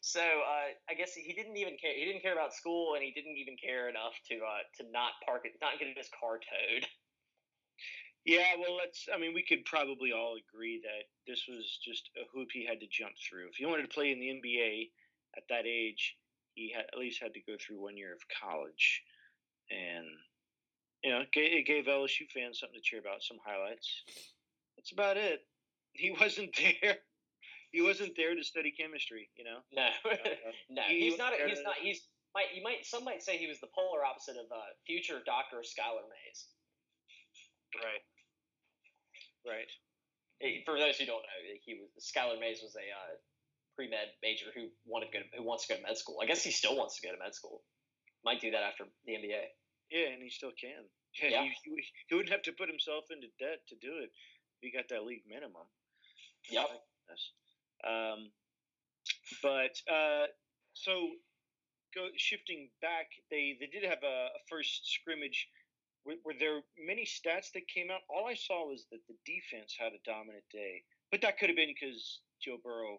So uh, I guess he didn't even care. He didn't care about school, and he didn't even care enough to uh, to not park it, not get his car towed. Yeah, well, let's. I mean, we could probably all agree that this was just a hoop he had to jump through. If he wanted to play in the NBA at that age, he had at least had to go through one year of college, and you know, it gave, it gave LSU fans something to cheer about. Some highlights. That's about it. He [LAUGHS] wasn't there. He wasn't there to study chemistry. You know. No, Uh, [LAUGHS] no, he he's was not. A, there he's not. He's might you might some might say he was the polar opposite of uh, future Doctor Skylar Mays. Right. Right. For those who don't know, he was Skylar Mays was a uh, pre med major who wanted to go to, who wants to go to med school. I guess he still wants to go to med school. Might do that after the NBA. Yeah, and he still can. [LAUGHS] Yeah, Yeah. He, he, he wouldn't have to put himself into debt to do it. If he got that league minimum. Yep. Um, but uh, so go shifting back, they they did have a, a first scrimmage. Were, were there many stats that came out? All I saw was that the defense had a dominant day, but that could have been because Joe Burrow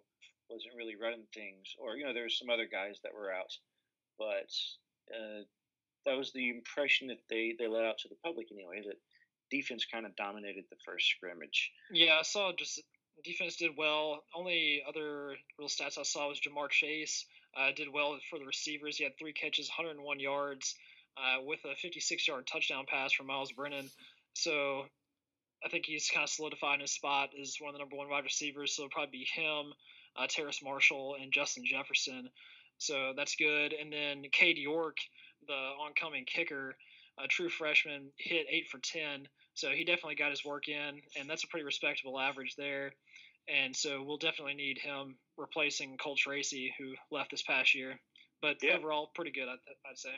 wasn't really running things, or you know, there were some other guys that were out, but uh, that was the impression that they they let out to the public anyway. That defense kind of dominated the first scrimmage. Yeah, I saw just defense did well. Only other real stats I saw was Ja'Marr Chase uh, did well for the receivers. He had three catches, 101 yards, uh, with a 56-yard touchdown pass from Myles Brennan. So I think he's kind of solidified his spot as one of the number one wide receivers. So it'll probably be him, uh, Terrace Marshall, and Justin Jefferson. So that's good. And then Cade York, the oncoming kicker, a true freshman, hit eight for 10. So he definitely got his work in, and that's a pretty respectable average there. And so we'll definitely need him replacing Cole Tracy, who left this past year. But yeah. overall, pretty good, I'd, I'd say.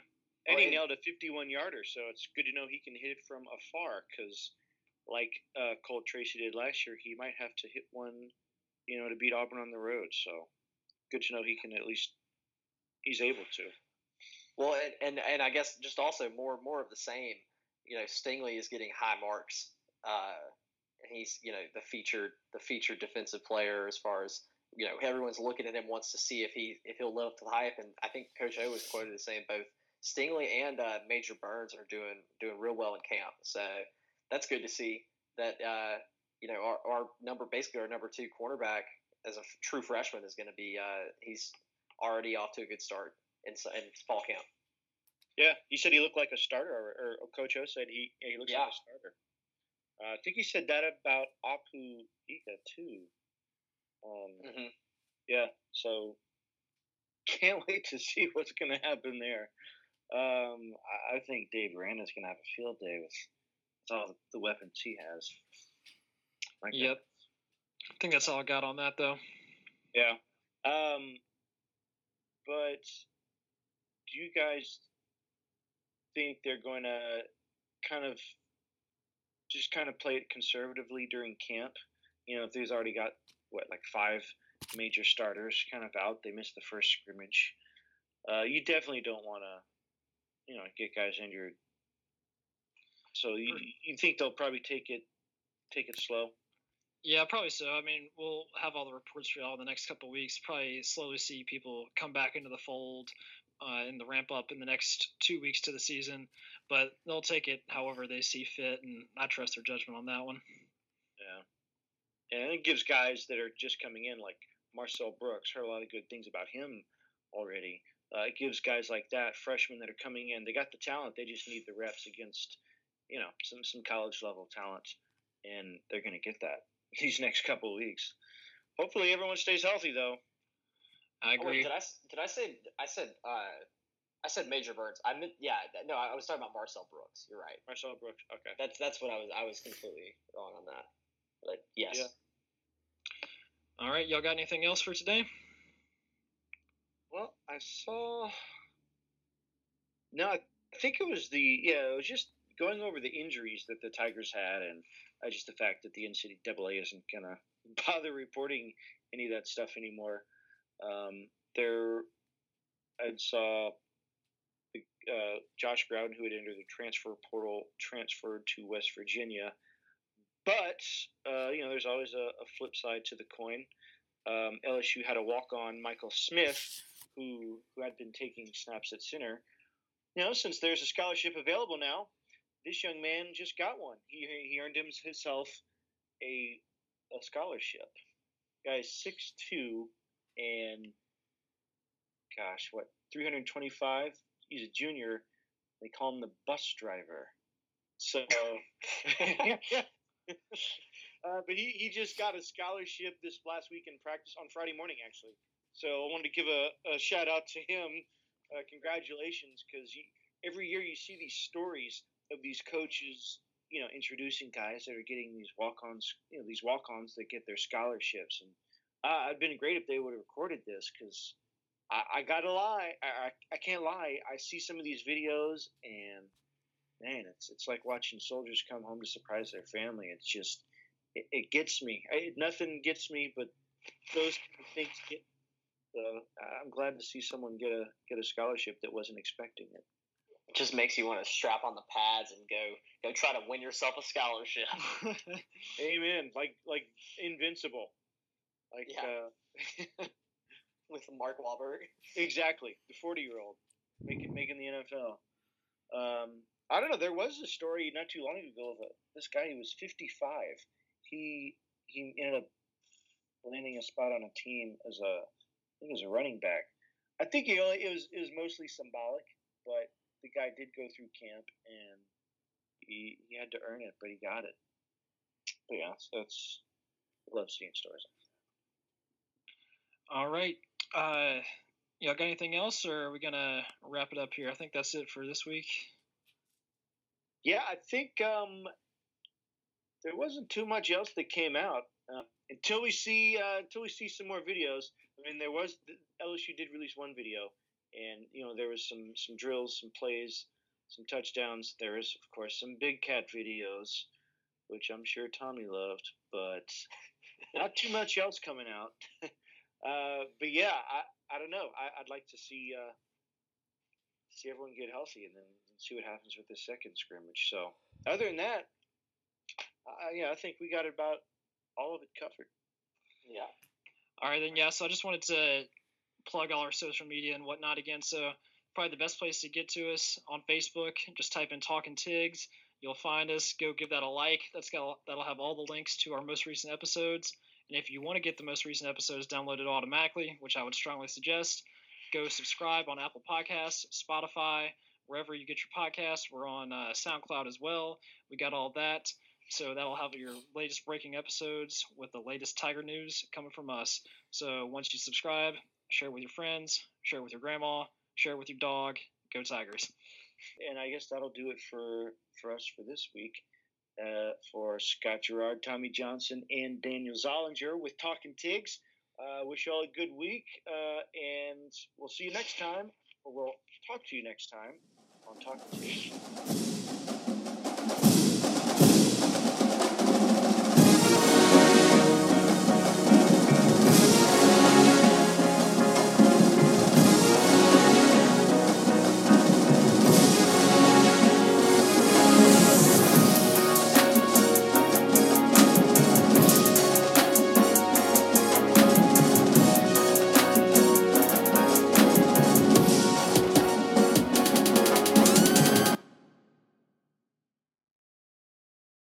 And he nailed a 51 yarder, so it's good to know he can hit it from afar because, like uh, Cole Tracy did last year, he might have to hit one, you know, to beat Auburn on the road. So good to know he can at least, he's able to. Well, and, and, and I guess just also more more of the same. You know, Stingley is getting high marks. Uh, and he's you know the featured the featured defensive player as far as you know everyone's looking at him wants to see if he if he'll live up to the hype and I think Coach O was quoted as saying both Stingley and uh, Major Burns are doing doing real well in camp so that's good to see that uh, you know our, our number basically our number two cornerback as a true freshman is going to be uh, he's already off to a good start in, in fall camp. Yeah, he said he looked like a starter, or, or Coach O said he he looks yeah. like a starter. Uh, I think he said that about Apu Ika too. Um, mm-hmm. Yeah, so can't [LAUGHS] wait to see what's going to happen there. Um, I, I, think Dave Aranda's going to have a field day with, with all the weapons he has. Like yep. That. I think that's all I got on that, though. Yeah. Um, but do you guys think they're going to kind of just kind of play it conservatively during camp. You know, if there's already got what like five major starters kind of out, they missed the first scrimmage. Uh, you definitely don't want to, you know, get guys injured. So you you think they'll probably take it take it slow? Yeah, probably so. I mean, we'll have all the reports for y'all in the next couple weeks. Probably slowly see people come back into the fold uh, in the ramp up in the next two weeks to the season, but they'll take it however they see fit, and I trust their judgment on that one. Yeah, and it gives guys that are just coming in, like Marcel Brooks, heard a lot of good things about him already. Uh, it gives guys like that, freshmen that are coming in, they got the talent, they just need the reps against, you know, some some college level talent, and they're going to get that these next couple of weeks. Hopefully, everyone stays healthy though. I agree. Oh, wait, did I did I say I said uh, I said Major Burns. I meant yeah. No, I was talking about Marcel Brooks. You're right. Marcel Brooks. Okay. That's that's what I was. I was completely wrong on that. But yes. Yeah. All right, y'all got anything else for today? Well, I saw. No, I think it was the yeah. It was just going over the injuries that the Tigers had, and uh, just the fact that the NCAA isn't gonna bother reporting any of that stuff anymore. Um, there, I saw uh, Josh Brown, who had entered the transfer portal, transferred to West Virginia. But uh, you know, there's always a, a, flip side to the coin. Um, LSU had a walk-on, Michael Smith, who who had been taking snaps at center. You know, since there's a scholarship available now, this young man just got one. He he earned himself a a scholarship. Guy's six two and gosh, what 325? He's a junior. They call him the bus driver. So, [LAUGHS] uh, but he, he just got a scholarship this last week in practice on Friday morning, actually. So I wanted to give a, a shout out to him. Uh, congratulations, because every year you see these stories of these coaches, you know, introducing guys that are getting these walk-ons, you know, these walk-ons that get their scholarships, and uh, it'd been great if they would have recorded this because I, I, gotta lie, I, I, I can't lie. I see some of these videos and man, it's it's like watching soldiers come home to surprise their family. It's just it, it gets me. I, nothing gets me, but those things get. Uh, I'm glad to see someone get a get a scholarship that wasn't expecting it. Just makes you want to strap on the pads and go go try to win yourself a scholarship. [LAUGHS] Amen. Like like invincible. Like yeah. uh, [LAUGHS] with Mark Wahlberg. Exactly, the forty-year-old making making the NFL. Um, I don't know. There was a story not too long ago of a, this guy. He was fifty-five. He he ended up landing a spot on a team as a I think as a running back. I think he only, it was it was mostly symbolic, but the guy did go through camp and he he had to earn it, but he got it. But yeah, that's, that's love seeing stories. All right. Uh, y'all got anything else, or are we gonna wrap it up here? I think that's it for this week. Yeah, I think um, there wasn't too much else that came out uh, until we see uh, until we see some more videos. I mean, there was LSU did release one video, and you know there was some some drills, some plays, some touchdowns. There is of course some big cat videos, which I'm sure Tommy loved, but [LAUGHS] not too much else coming out. [LAUGHS] uh, but yeah, I I don't know. I, would like to see uh, see everyone get healthy and then see what happens with the second scrimmage. So other than that, yeah, I think we got about all of it covered. Yeah. All right, then, yeah. So I just wanted to plug all our social media and whatnot again. So probably the best place to get to us on Facebook. Just type in Talking Tigs. You'll find us. Go give that a like. That's got that'll have all the links to our most recent episodes. And if you want to get the most recent episodes downloaded automatically, which I would strongly suggest, go subscribe on Apple Podcasts, Spotify, wherever you get your podcasts. We're on uh, SoundCloud as well. We got all that. So that'll have your latest breaking episodes with the latest Tiger news coming from us. So once you subscribe, share it with your friends, share it with your grandma, share it with your dog. Go Tigers! And I guess that'll do it for for us for this week. Uh, for Scott Gerard, Tommy Johnson, and Daniel Zollinger with Talking Tigs. Uh, wish you all a good week, uh, and we'll see you next time, or we'll talk to you next time on Talking Tigs.